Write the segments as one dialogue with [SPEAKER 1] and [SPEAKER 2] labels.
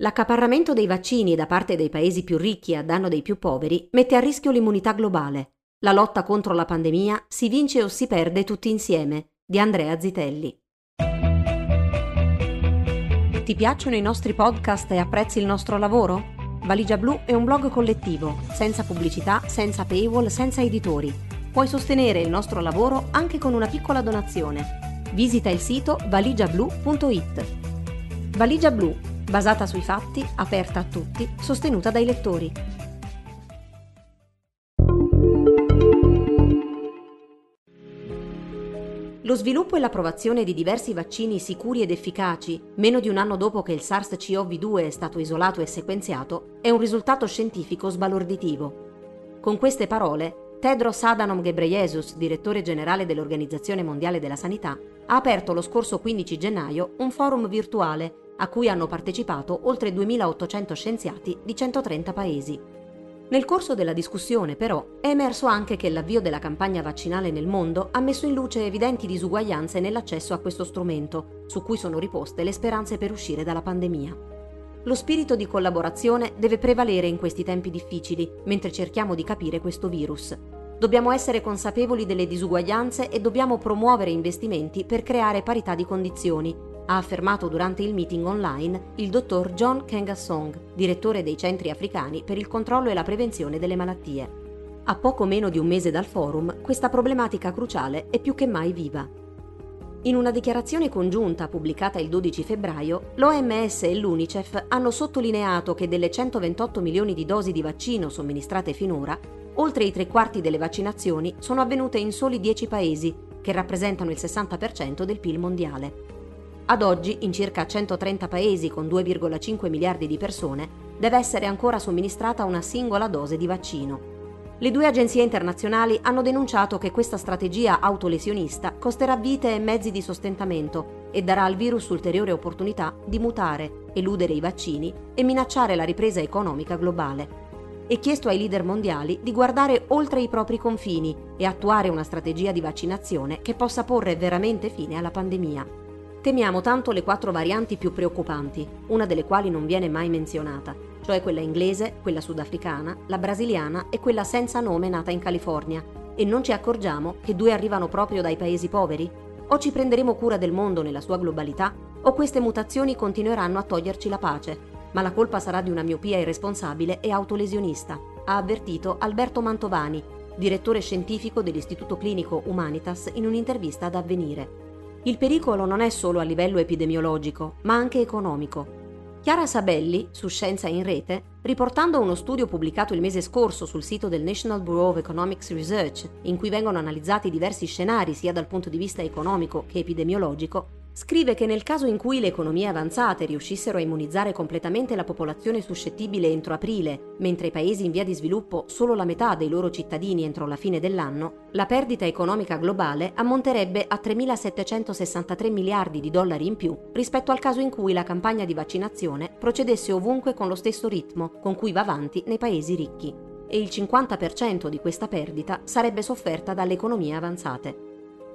[SPEAKER 1] L'accaparramento dei vaccini da parte dei paesi più ricchi a danno dei più poveri mette a rischio l'immunità globale. La lotta contro la pandemia si vince o si perde tutti insieme, di Andrea Zitelli. Ti piacciono i nostri podcast e apprezzi il nostro lavoro? Valigia Blu è un blog collettivo, senza pubblicità, senza paywall, senza editori. Puoi sostenere il nostro lavoro anche con una piccola donazione. Visita il sito valigiablu.it. Valigia Blu basata sui fatti, aperta a tutti, sostenuta dai lettori. Lo sviluppo e l'approvazione di diversi vaccini sicuri ed efficaci, meno di un anno dopo che il SARS-CoV-2 è stato isolato e sequenziato, è un risultato scientifico sbalorditivo. Con queste parole, Tedros Adhanom Ghebreyesus, direttore generale dell'Organizzazione Mondiale della Sanità, ha aperto lo scorso 15 gennaio un forum virtuale a cui hanno partecipato oltre 2.800 scienziati di 130 paesi. Nel corso della discussione, però, è emerso anche che l'avvio della campagna vaccinale nel mondo ha messo in luce evidenti disuguaglianze nell'accesso a questo strumento, su cui sono riposte le speranze per uscire dalla pandemia. Lo spirito di collaborazione deve prevalere in questi tempi difficili, mentre cerchiamo di capire questo virus. Dobbiamo essere consapevoli delle disuguaglianze e dobbiamo promuovere investimenti per creare parità di condizioni, ha affermato durante il meeting online il dottor John Kengasong, direttore dei centri africani per il controllo e la prevenzione delle malattie. A poco meno di un mese dal forum, questa problematica cruciale è più che mai viva. In una dichiarazione congiunta pubblicata il 12 febbraio, l'OMS e l'UNICEF hanno sottolineato che delle 128 milioni di dosi di vaccino somministrate finora, oltre i tre quarti delle vaccinazioni sono avvenute in soli 10 paesi, che rappresentano il 60% del PIL mondiale. Ad oggi, in circa 130 paesi con 2,5 miliardi di persone, deve essere ancora somministrata una singola dose di vaccino. Le due agenzie internazionali hanno denunciato che questa strategia autolesionista costerà vite e mezzi di sostentamento e darà al virus ulteriore opportunità di mutare, eludere i vaccini e minacciare la ripresa economica globale. È chiesto ai leader mondiali di guardare oltre i propri confini e attuare una strategia di vaccinazione che possa porre veramente fine alla pandemia. Temiamo tanto le quattro varianti più preoccupanti, una delle quali non viene mai menzionata, cioè quella inglese, quella sudafricana, la brasiliana e quella senza nome nata in California, e non ci accorgiamo che due arrivano proprio dai paesi poveri? O ci prenderemo cura del mondo nella sua globalità, o queste mutazioni continueranno a toglierci la pace, ma la colpa sarà di una miopia irresponsabile e autolesionista, ha avvertito Alberto Mantovani, direttore scientifico dell'Istituto Clinico Humanitas in un'intervista ad Avvenire. Il pericolo non è solo a livello epidemiologico, ma anche economico. Chiara Sabelli, su Scienza in Rete, riportando uno studio pubblicato il mese scorso sul sito del National Bureau of Economics Research, in cui vengono analizzati diversi scenari sia dal punto di vista economico che epidemiologico, scrive che nel caso in cui le economie avanzate riuscissero a immunizzare completamente la popolazione suscettibile entro aprile, mentre i paesi in via di sviluppo solo la metà dei loro cittadini entro la fine dell'anno, la perdita economica globale ammonterebbe a 3.763 miliardi di dollari in più rispetto al caso in cui la campagna di vaccinazione procedesse ovunque con lo stesso ritmo con cui va avanti nei paesi ricchi. E il 50% di questa perdita sarebbe sofferta dalle economie avanzate.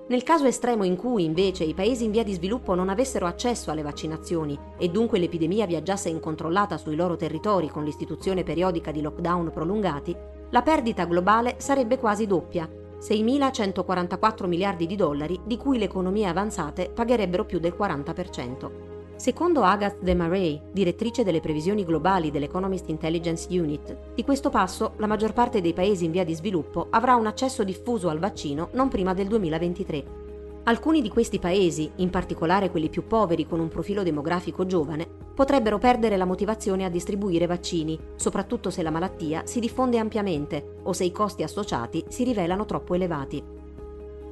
[SPEAKER 1] Nel caso estremo in cui invece i paesi in via di sviluppo non avessero accesso alle vaccinazioni e dunque l'epidemia viaggiasse incontrollata sui loro territori con l'istituzione periodica di lockdown prolungati, la perdita globale sarebbe quasi doppia, 6.144 miliardi di dollari, di cui le economie avanzate pagherebbero più del 40%. Secondo Agatha Demaray, direttrice delle previsioni globali dell'Economist Intelligence Unit, di questo passo la maggior parte dei paesi in via di sviluppo avrà un accesso diffuso al vaccino non prima del 2023. Alcuni di questi paesi, in particolare quelli più poveri con un profilo demografico giovane, potrebbero perdere la motivazione a distribuire vaccini, soprattutto se la malattia si diffonde ampiamente o se i costi associati si rivelano troppo elevati.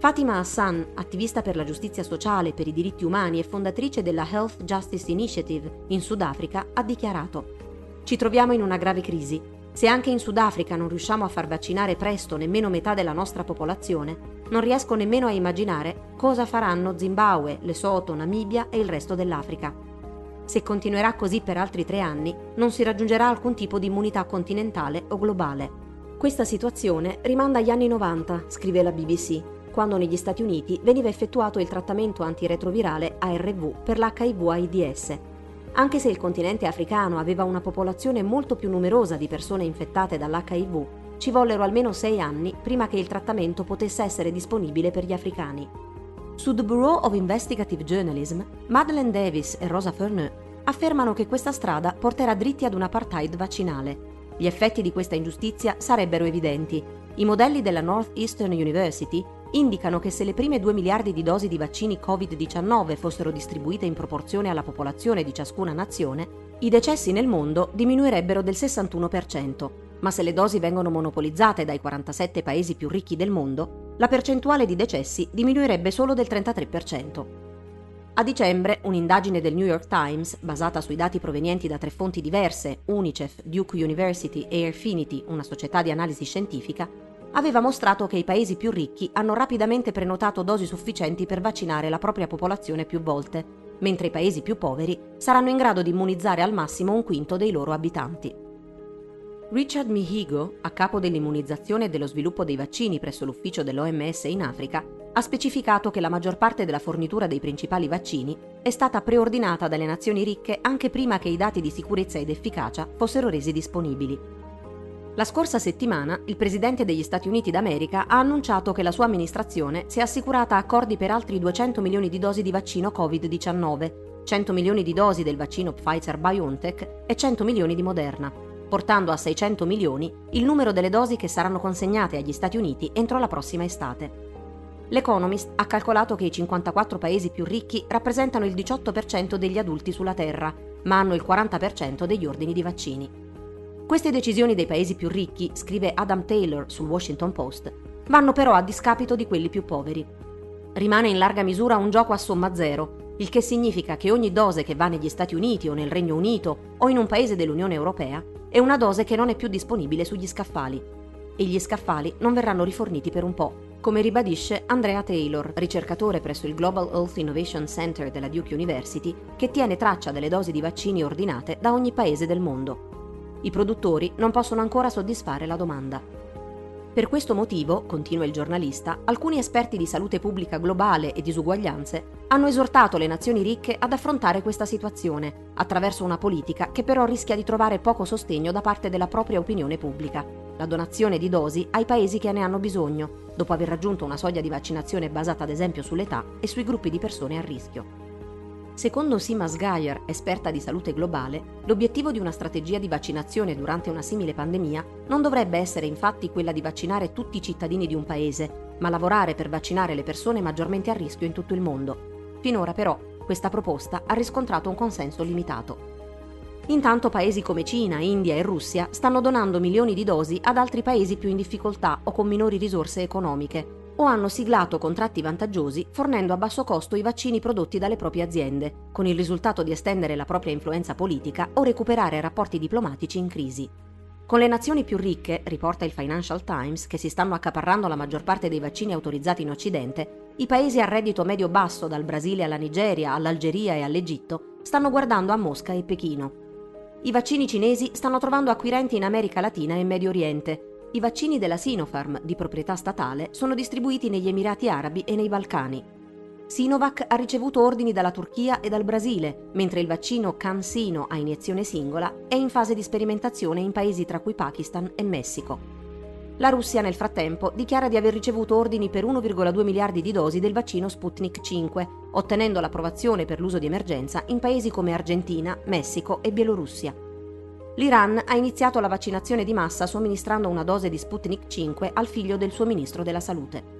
[SPEAKER 1] Fatima Hassan, attivista per la giustizia sociale e per i diritti umani e fondatrice della Health Justice Initiative in Sudafrica, ha dichiarato Ci troviamo in una grave crisi. Se anche in Sudafrica non riusciamo a far vaccinare presto nemmeno metà della nostra popolazione, non riesco nemmeno a immaginare cosa faranno Zimbabwe, Lesotho, Namibia e il resto dell'Africa. Se continuerà così per altri tre anni, non si raggiungerà alcun tipo di immunità continentale o globale. Questa situazione rimanda agli anni 90, scrive la BBC, quando negli Stati Uniti veniva effettuato il trattamento antiretrovirale ARV per l'HIV-AIDS. Anche se il continente africano aveva una popolazione molto più numerosa di persone infettate dall'HIV, ci vollero almeno sei anni prima che il trattamento potesse essere disponibile per gli africani. Su The Bureau of Investigative Journalism, Madeleine Davis e Rosa Ferneux affermano che questa strada porterà dritti ad un apartheid vaccinale. Gli effetti di questa ingiustizia sarebbero evidenti. I modelli della Northeastern University indicano che se le prime 2 miliardi di dosi di vaccini Covid-19 fossero distribuite in proporzione alla popolazione di ciascuna nazione, i decessi nel mondo diminuirebbero del 61%, ma se le dosi vengono monopolizzate dai 47 paesi più ricchi del mondo, la percentuale di decessi diminuirebbe solo del 33%. A dicembre, un'indagine del New York Times, basata sui dati provenienti da tre fonti diverse, UNICEF, Duke University e Airfinity, una società di analisi scientifica, aveva mostrato che i paesi più ricchi hanno rapidamente prenotato dosi sufficienti per vaccinare la propria popolazione più volte, mentre i paesi più poveri saranno in grado di immunizzare al massimo un quinto dei loro abitanti. Richard Mihigo, a capo dell'immunizzazione e dello sviluppo dei vaccini presso l'ufficio dell'OMS in Africa, ha specificato che la maggior parte della fornitura dei principali vaccini è stata preordinata dalle nazioni ricche anche prima che i dati di sicurezza ed efficacia fossero resi disponibili. La scorsa settimana il presidente degli Stati Uniti d'America ha annunciato che la sua amministrazione si è assicurata accordi per altri 200 milioni di dosi di vaccino Covid-19, 100 milioni di dosi del vaccino Pfizer BioNTech e 100 milioni di Moderna, portando a 600 milioni il numero delle dosi che saranno consegnate agli Stati Uniti entro la prossima estate. L'Economist ha calcolato che i 54 paesi più ricchi rappresentano il 18% degli adulti sulla Terra, ma hanno il 40% degli ordini di vaccini. Queste decisioni dei paesi più ricchi, scrive Adam Taylor sul Washington Post, vanno però a discapito di quelli più poveri. Rimane in larga misura un gioco a somma zero, il che significa che ogni dose che va negli Stati Uniti o nel Regno Unito o in un paese dell'Unione Europea è una dose che non è più disponibile sugli scaffali. E gli scaffali non verranno riforniti per un po', come ribadisce Andrea Taylor, ricercatore presso il Global Health Innovation Center della Duke University, che tiene traccia delle dosi di vaccini ordinate da ogni paese del mondo. I produttori non possono ancora soddisfare la domanda. Per questo motivo, continua il giornalista, alcuni esperti di salute pubblica globale e disuguaglianze hanno esortato le nazioni ricche ad affrontare questa situazione, attraverso una politica che però rischia di trovare poco sostegno da parte della propria opinione pubblica, la donazione di dosi ai paesi che ne hanno bisogno, dopo aver raggiunto una soglia di vaccinazione basata ad esempio sull'età e sui gruppi di persone a rischio. Secondo Sima Sgaier, esperta di salute globale, l'obiettivo di una strategia di vaccinazione durante una simile pandemia non dovrebbe essere infatti quella di vaccinare tutti i cittadini di un paese, ma lavorare per vaccinare le persone maggiormente a rischio in tutto il mondo. Finora però questa proposta ha riscontrato un consenso limitato. Intanto paesi come Cina, India e Russia stanno donando milioni di dosi ad altri paesi più in difficoltà o con minori risorse economiche, o hanno siglato contratti vantaggiosi fornendo a basso costo i vaccini prodotti dalle proprie aziende, con il risultato di estendere la propria influenza politica o recuperare rapporti diplomatici in crisi. Con le nazioni più ricche, riporta il Financial Times, che si stanno accaparrando la maggior parte dei vaccini autorizzati in Occidente, i paesi a reddito medio-basso, dal Brasile alla Nigeria, all'Algeria e all'Egitto, stanno guardando a Mosca e Pechino. I vaccini cinesi stanno trovando acquirenti in America Latina e Medio Oriente, i vaccini della Sinopharm, di proprietà statale, sono distribuiti negli Emirati Arabi e nei Balcani. Sinovac ha ricevuto ordini dalla Turchia e dal Brasile, mentre il vaccino CanSino a iniezione singola è in fase di sperimentazione in paesi tra cui Pakistan e Messico. La Russia nel frattempo dichiara di aver ricevuto ordini per 1,2 miliardi di dosi del vaccino Sputnik 5, ottenendo l'approvazione per l'uso di emergenza in paesi come Argentina, Messico e Bielorussia. L'Iran ha iniziato la vaccinazione di massa somministrando una dose di Sputnik 5 al figlio del suo ministro della salute.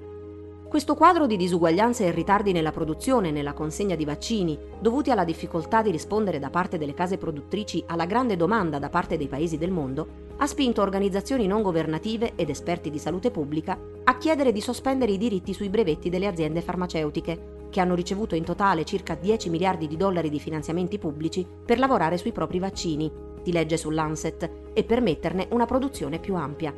[SPEAKER 1] Questo quadro di disuguaglianze e ritardi nella produzione e nella consegna di vaccini, dovuti alla difficoltà di rispondere da parte delle case produttrici alla grande domanda da parte dei paesi del mondo, ha spinto organizzazioni non governative ed esperti di salute pubblica a chiedere di sospendere i diritti sui brevetti delle aziende farmaceutiche, che hanno ricevuto in totale circa 10 miliardi di dollari di finanziamenti pubblici per lavorare sui propri vaccini, si legge su Lancet, e permetterne una produzione più ampia.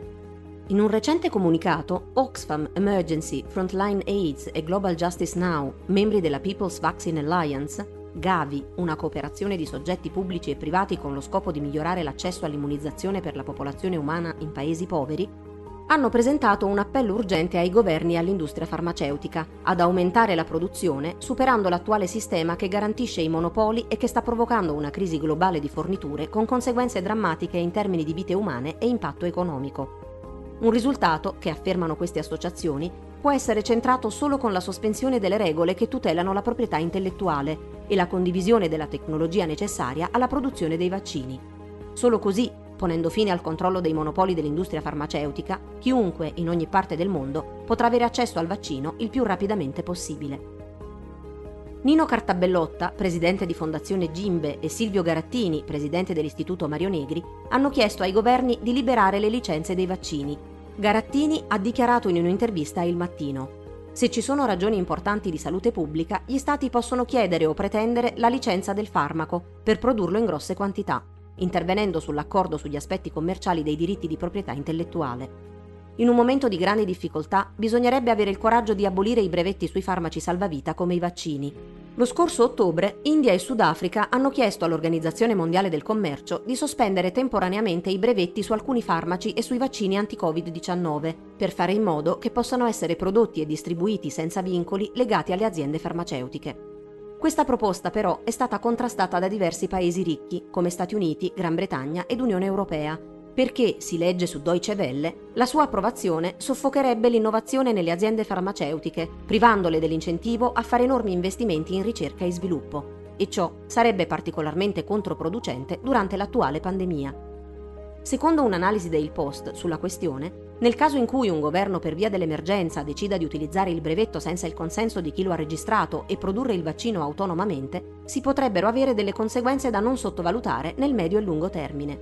[SPEAKER 1] In un recente comunicato, Oxfam Emergency, Frontline AIDS e Global Justice Now, membri della People's Vaccine Alliance, Gavi, una cooperazione di soggetti pubblici e privati con lo scopo di migliorare l'accesso all'immunizzazione per la popolazione umana in paesi poveri, hanno presentato un appello urgente ai governi e all'industria farmaceutica ad aumentare la produzione superando l'attuale sistema che garantisce i monopoli e che sta provocando una crisi globale di forniture con conseguenze drammatiche in termini di vite umane e impatto economico. Un risultato, che affermano queste associazioni, può essere centrato solo con la sospensione delle regole che tutelano la proprietà intellettuale e la condivisione della tecnologia necessaria alla produzione dei vaccini. Solo così Ponendo fine al controllo dei monopoli dell'industria farmaceutica, chiunque in ogni parte del mondo potrà avere accesso al vaccino il più rapidamente possibile. Nino Cartabellotta, presidente di Fondazione Gimbe, e Silvio Garattini, presidente dell'Istituto Mario Negri, hanno chiesto ai governi di liberare le licenze dei vaccini. Garattini ha dichiarato in un'intervista Il Mattino. Se ci sono ragioni importanti di salute pubblica, gli stati possono chiedere o pretendere la licenza del farmaco per produrlo in grosse quantità intervenendo sull'accordo sugli aspetti commerciali dei diritti di proprietà intellettuale. In un momento di grande difficoltà bisognerebbe avere il coraggio di abolire i brevetti sui farmaci salvavita come i vaccini. Lo scorso ottobre India e Sudafrica hanno chiesto all'Organizzazione Mondiale del Commercio di sospendere temporaneamente i brevetti su alcuni farmaci e sui vaccini anti-Covid-19 per fare in modo che possano essere prodotti e distribuiti senza vincoli legati alle aziende farmaceutiche. Questa proposta però è stata contrastata da diversi paesi ricchi, come Stati Uniti, Gran Bretagna ed Unione Europea, perché, si legge su Deutsche Welle, la sua approvazione soffocherebbe l'innovazione nelle aziende farmaceutiche, privandole dell'incentivo a fare enormi investimenti in ricerca e sviluppo, e ciò sarebbe particolarmente controproducente durante l'attuale pandemia. Secondo un'analisi del Post sulla questione, nel caso in cui un governo per via dell'emergenza decida di utilizzare il brevetto senza il consenso di chi lo ha registrato e produrre il vaccino autonomamente, si potrebbero avere delle conseguenze da non sottovalutare nel medio e lungo termine.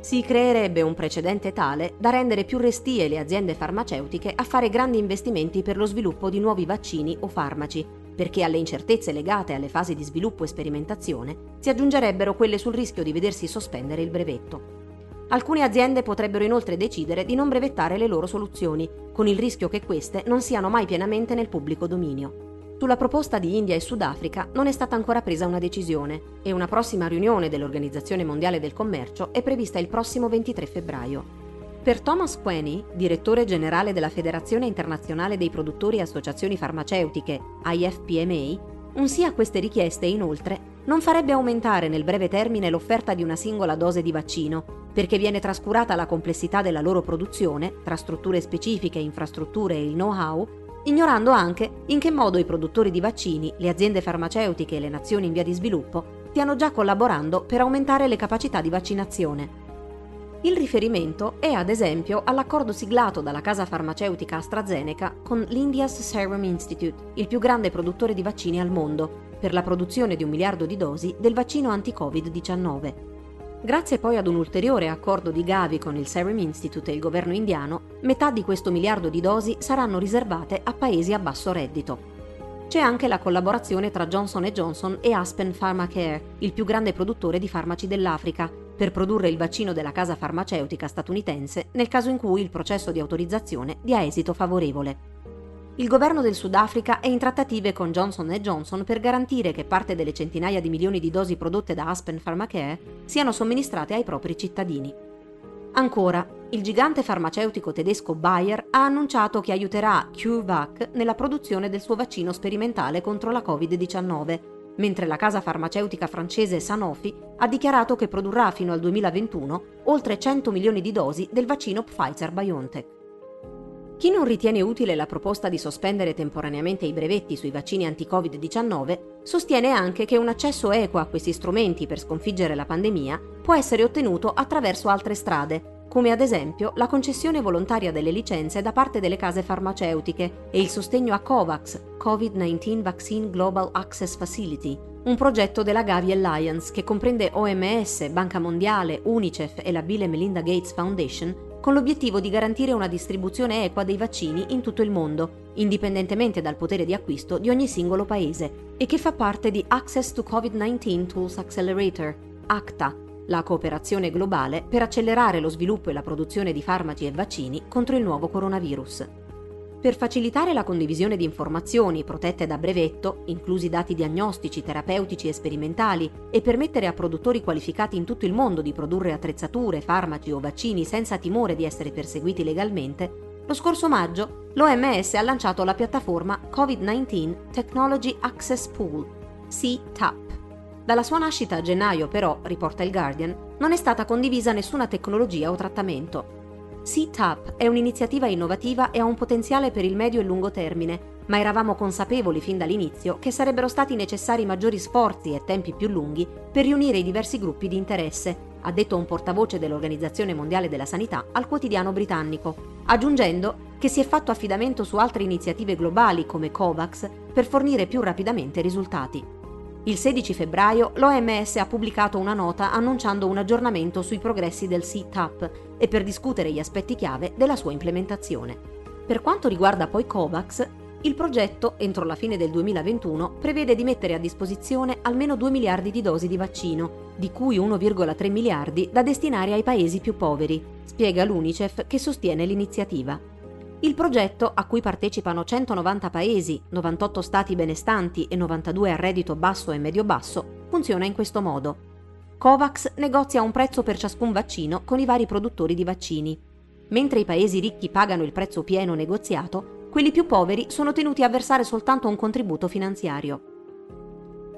[SPEAKER 1] Si creerebbe un precedente tale da rendere più restie le aziende farmaceutiche a fare grandi investimenti per lo sviluppo di nuovi vaccini o farmaci, perché alle incertezze legate alle fasi di sviluppo e sperimentazione si aggiungerebbero quelle sul rischio di vedersi sospendere il brevetto. Alcune aziende potrebbero inoltre decidere di non brevettare le loro soluzioni, con il rischio che queste non siano mai pienamente nel pubblico dominio. Sulla proposta di India e Sudafrica non è stata ancora presa una decisione e una prossima riunione dell'Organizzazione Mondiale del Commercio è prevista il prossimo 23 febbraio. Per Thomas Queney, direttore generale della Federazione Internazionale dei Produttori e Associazioni Farmaceutiche, IFPMA, un sì a queste richieste, inoltre, non farebbe aumentare nel breve termine l'offerta di una singola dose di vaccino, perché viene trascurata la complessità della loro produzione, tra strutture specifiche, infrastrutture e il know-how, ignorando anche in che modo i produttori di vaccini, le aziende farmaceutiche e le nazioni in via di sviluppo stiano già collaborando per aumentare le capacità di vaccinazione. Il riferimento è ad esempio all'accordo siglato dalla casa farmaceutica AstraZeneca con l'India's Serum Institute, il più grande produttore di vaccini al mondo, per la produzione di un miliardo di dosi del vaccino anti-Covid-19. Grazie poi ad un ulteriore accordo di Gavi con il Serum Institute e il governo indiano, metà di questo miliardo di dosi saranno riservate a paesi a basso reddito. C'è anche la collaborazione tra Johnson Johnson e Aspen Pharmacare, il più grande produttore di farmaci dell'Africa, per produrre il vaccino della casa farmaceutica statunitense nel caso in cui il processo di autorizzazione dia esito favorevole il governo del Sudafrica è in trattative con Johnson Johnson per garantire che parte delle centinaia di milioni di dosi prodotte da Aspen Pharmacare siano somministrate ai propri cittadini. Ancora, il gigante farmaceutico tedesco Bayer ha annunciato che aiuterà CureVac nella produzione del suo vaccino sperimentale contro la Covid-19, mentre la casa farmaceutica francese Sanofi ha dichiarato che produrrà fino al 2021 oltre 100 milioni di dosi del vaccino Pfizer-BioNTech. Chi non ritiene utile la proposta di sospendere temporaneamente i brevetti sui vaccini anti-Covid-19 sostiene anche che un accesso equo a questi strumenti per sconfiggere la pandemia può essere ottenuto attraverso altre strade, come ad esempio la concessione volontaria delle licenze da parte delle case farmaceutiche e il sostegno a COVAX, Covid-19 Vaccine Global Access Facility, un progetto della Gavi Alliance che comprende OMS, Banca Mondiale, UNICEF e la Bill e Melinda Gates Foundation con l'obiettivo di garantire una distribuzione equa dei vaccini in tutto il mondo, indipendentemente dal potere di acquisto di ogni singolo paese, e che fa parte di Access to COVID-19 Tools Accelerator, ACTA, la cooperazione globale per accelerare lo sviluppo e la produzione di farmaci e vaccini contro il nuovo coronavirus. Per facilitare la condivisione di informazioni protette da brevetto, inclusi dati diagnostici, terapeutici e sperimentali, e permettere a produttori qualificati in tutto il mondo di produrre attrezzature, farmaci o vaccini senza timore di essere perseguiti legalmente, lo scorso maggio l'OMS ha lanciato la piattaforma COVID-19 Technology Access Pool, CTAP. Dalla sua nascita a gennaio, però, riporta il Guardian, non è stata condivisa nessuna tecnologia o trattamento. CTAP è un'iniziativa innovativa e ha un potenziale per il medio e lungo termine, ma eravamo consapevoli fin dall'inizio che sarebbero stati necessari maggiori sforzi e tempi più lunghi per riunire i diversi gruppi di interesse, ha detto un portavoce dell'Organizzazione Mondiale della Sanità al quotidiano britannico, aggiungendo che si è fatto affidamento su altre iniziative globali come COVAX per fornire più rapidamente risultati. Il 16 febbraio l'OMS ha pubblicato una nota annunciando un aggiornamento sui progressi del CTAP e per discutere gli aspetti chiave della sua implementazione. Per quanto riguarda poi COVAX, il progetto, entro la fine del 2021, prevede di mettere a disposizione almeno 2 miliardi di dosi di vaccino, di cui 1,3 miliardi da destinare ai paesi più poveri, spiega l'UNICEF che sostiene l'iniziativa. Il progetto, a cui partecipano 190 paesi, 98 stati benestanti e 92 a reddito basso e medio-basso, funziona in questo modo. COVAX negozia un prezzo per ciascun vaccino con i vari produttori di vaccini. Mentre i paesi ricchi pagano il prezzo pieno negoziato, quelli più poveri sono tenuti a versare soltanto un contributo finanziario.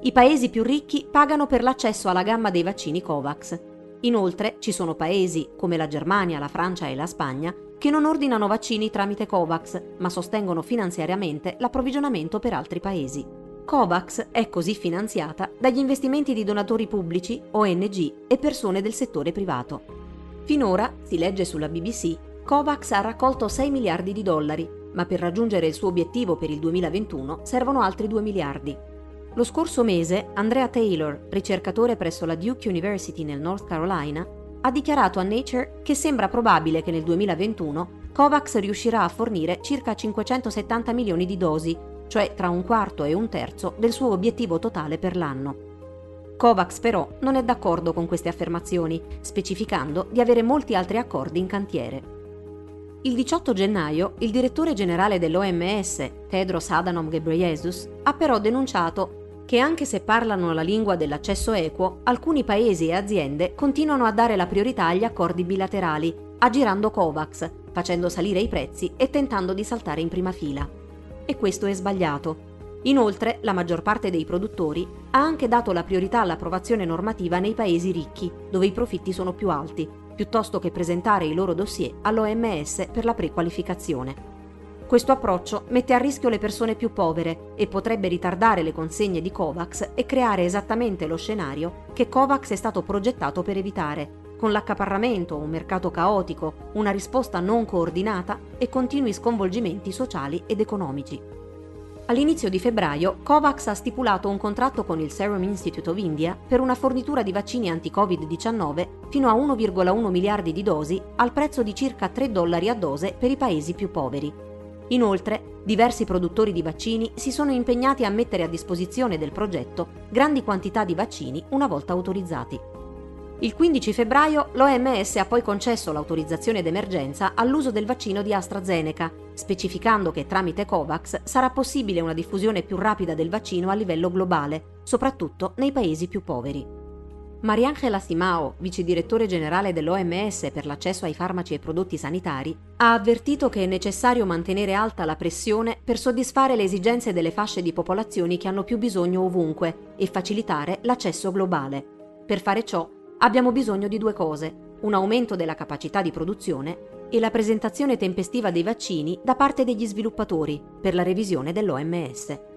[SPEAKER 1] I paesi più ricchi pagano per l'accesso alla gamma dei vaccini COVAX. Inoltre ci sono paesi, come la Germania, la Francia e la Spagna, che non ordinano vaccini tramite COVAX, ma sostengono finanziariamente l'approvvigionamento per altri paesi. COVAX è così finanziata dagli investimenti di donatori pubblici, ONG e persone del settore privato. Finora, si legge sulla BBC, COVAX ha raccolto 6 miliardi di dollari, ma per raggiungere il suo obiettivo per il 2021 servono altri 2 miliardi. Lo scorso mese Andrea Taylor, ricercatore presso la Duke University nel North Carolina, ha dichiarato a Nature che sembra probabile che nel 2021 COVAX riuscirà a fornire circa 570 milioni di dosi, cioè tra un quarto e un terzo del suo obiettivo totale per l'anno. COVAX però non è d'accordo con queste affermazioni, specificando di avere molti altri accordi in cantiere. Il 18 gennaio il direttore generale dell'OMS, Tedros Adhanom Ghebreyesus, ha però denunciato che anche se parlano la lingua dell'accesso equo, alcuni paesi e aziende continuano a dare la priorità agli accordi bilaterali, aggirando COVAX, facendo salire i prezzi e tentando di saltare in prima fila. E questo è sbagliato. Inoltre, la maggior parte dei produttori ha anche dato la priorità all'approvazione normativa nei paesi ricchi, dove i profitti sono più alti, piuttosto che presentare i loro dossier all'OMS per la prequalificazione. Questo approccio mette a rischio le persone più povere e potrebbe ritardare le consegne di COVAX e creare esattamente lo scenario che COVAX è stato progettato per evitare, con l'accaparramento, un mercato caotico, una risposta non coordinata e continui sconvolgimenti sociali ed economici. All'inizio di febbraio, COVAX ha stipulato un contratto con il Serum Institute of India per una fornitura di vaccini anti-Covid-19 fino a 1,1 miliardi di dosi al prezzo di circa 3 dollari a dose per i paesi più poveri. Inoltre, diversi produttori di vaccini si sono impegnati a mettere a disposizione del progetto grandi quantità di vaccini una volta autorizzati. Il 15 febbraio l'OMS ha poi concesso l'autorizzazione d'emergenza all'uso del vaccino di AstraZeneca, specificando che tramite COVAX sarà possibile una diffusione più rapida del vaccino a livello globale, soprattutto nei paesi più poveri. Mariangela Simao, vice direttore generale dell'OMS per l'accesso ai farmaci e prodotti sanitari, ha avvertito che è necessario mantenere alta la pressione per soddisfare le esigenze delle fasce di popolazioni che hanno più bisogno ovunque e facilitare l'accesso globale. Per fare ciò abbiamo bisogno di due cose, un aumento della capacità di produzione e la presentazione tempestiva dei vaccini da parte degli sviluppatori per la revisione dell'OMS.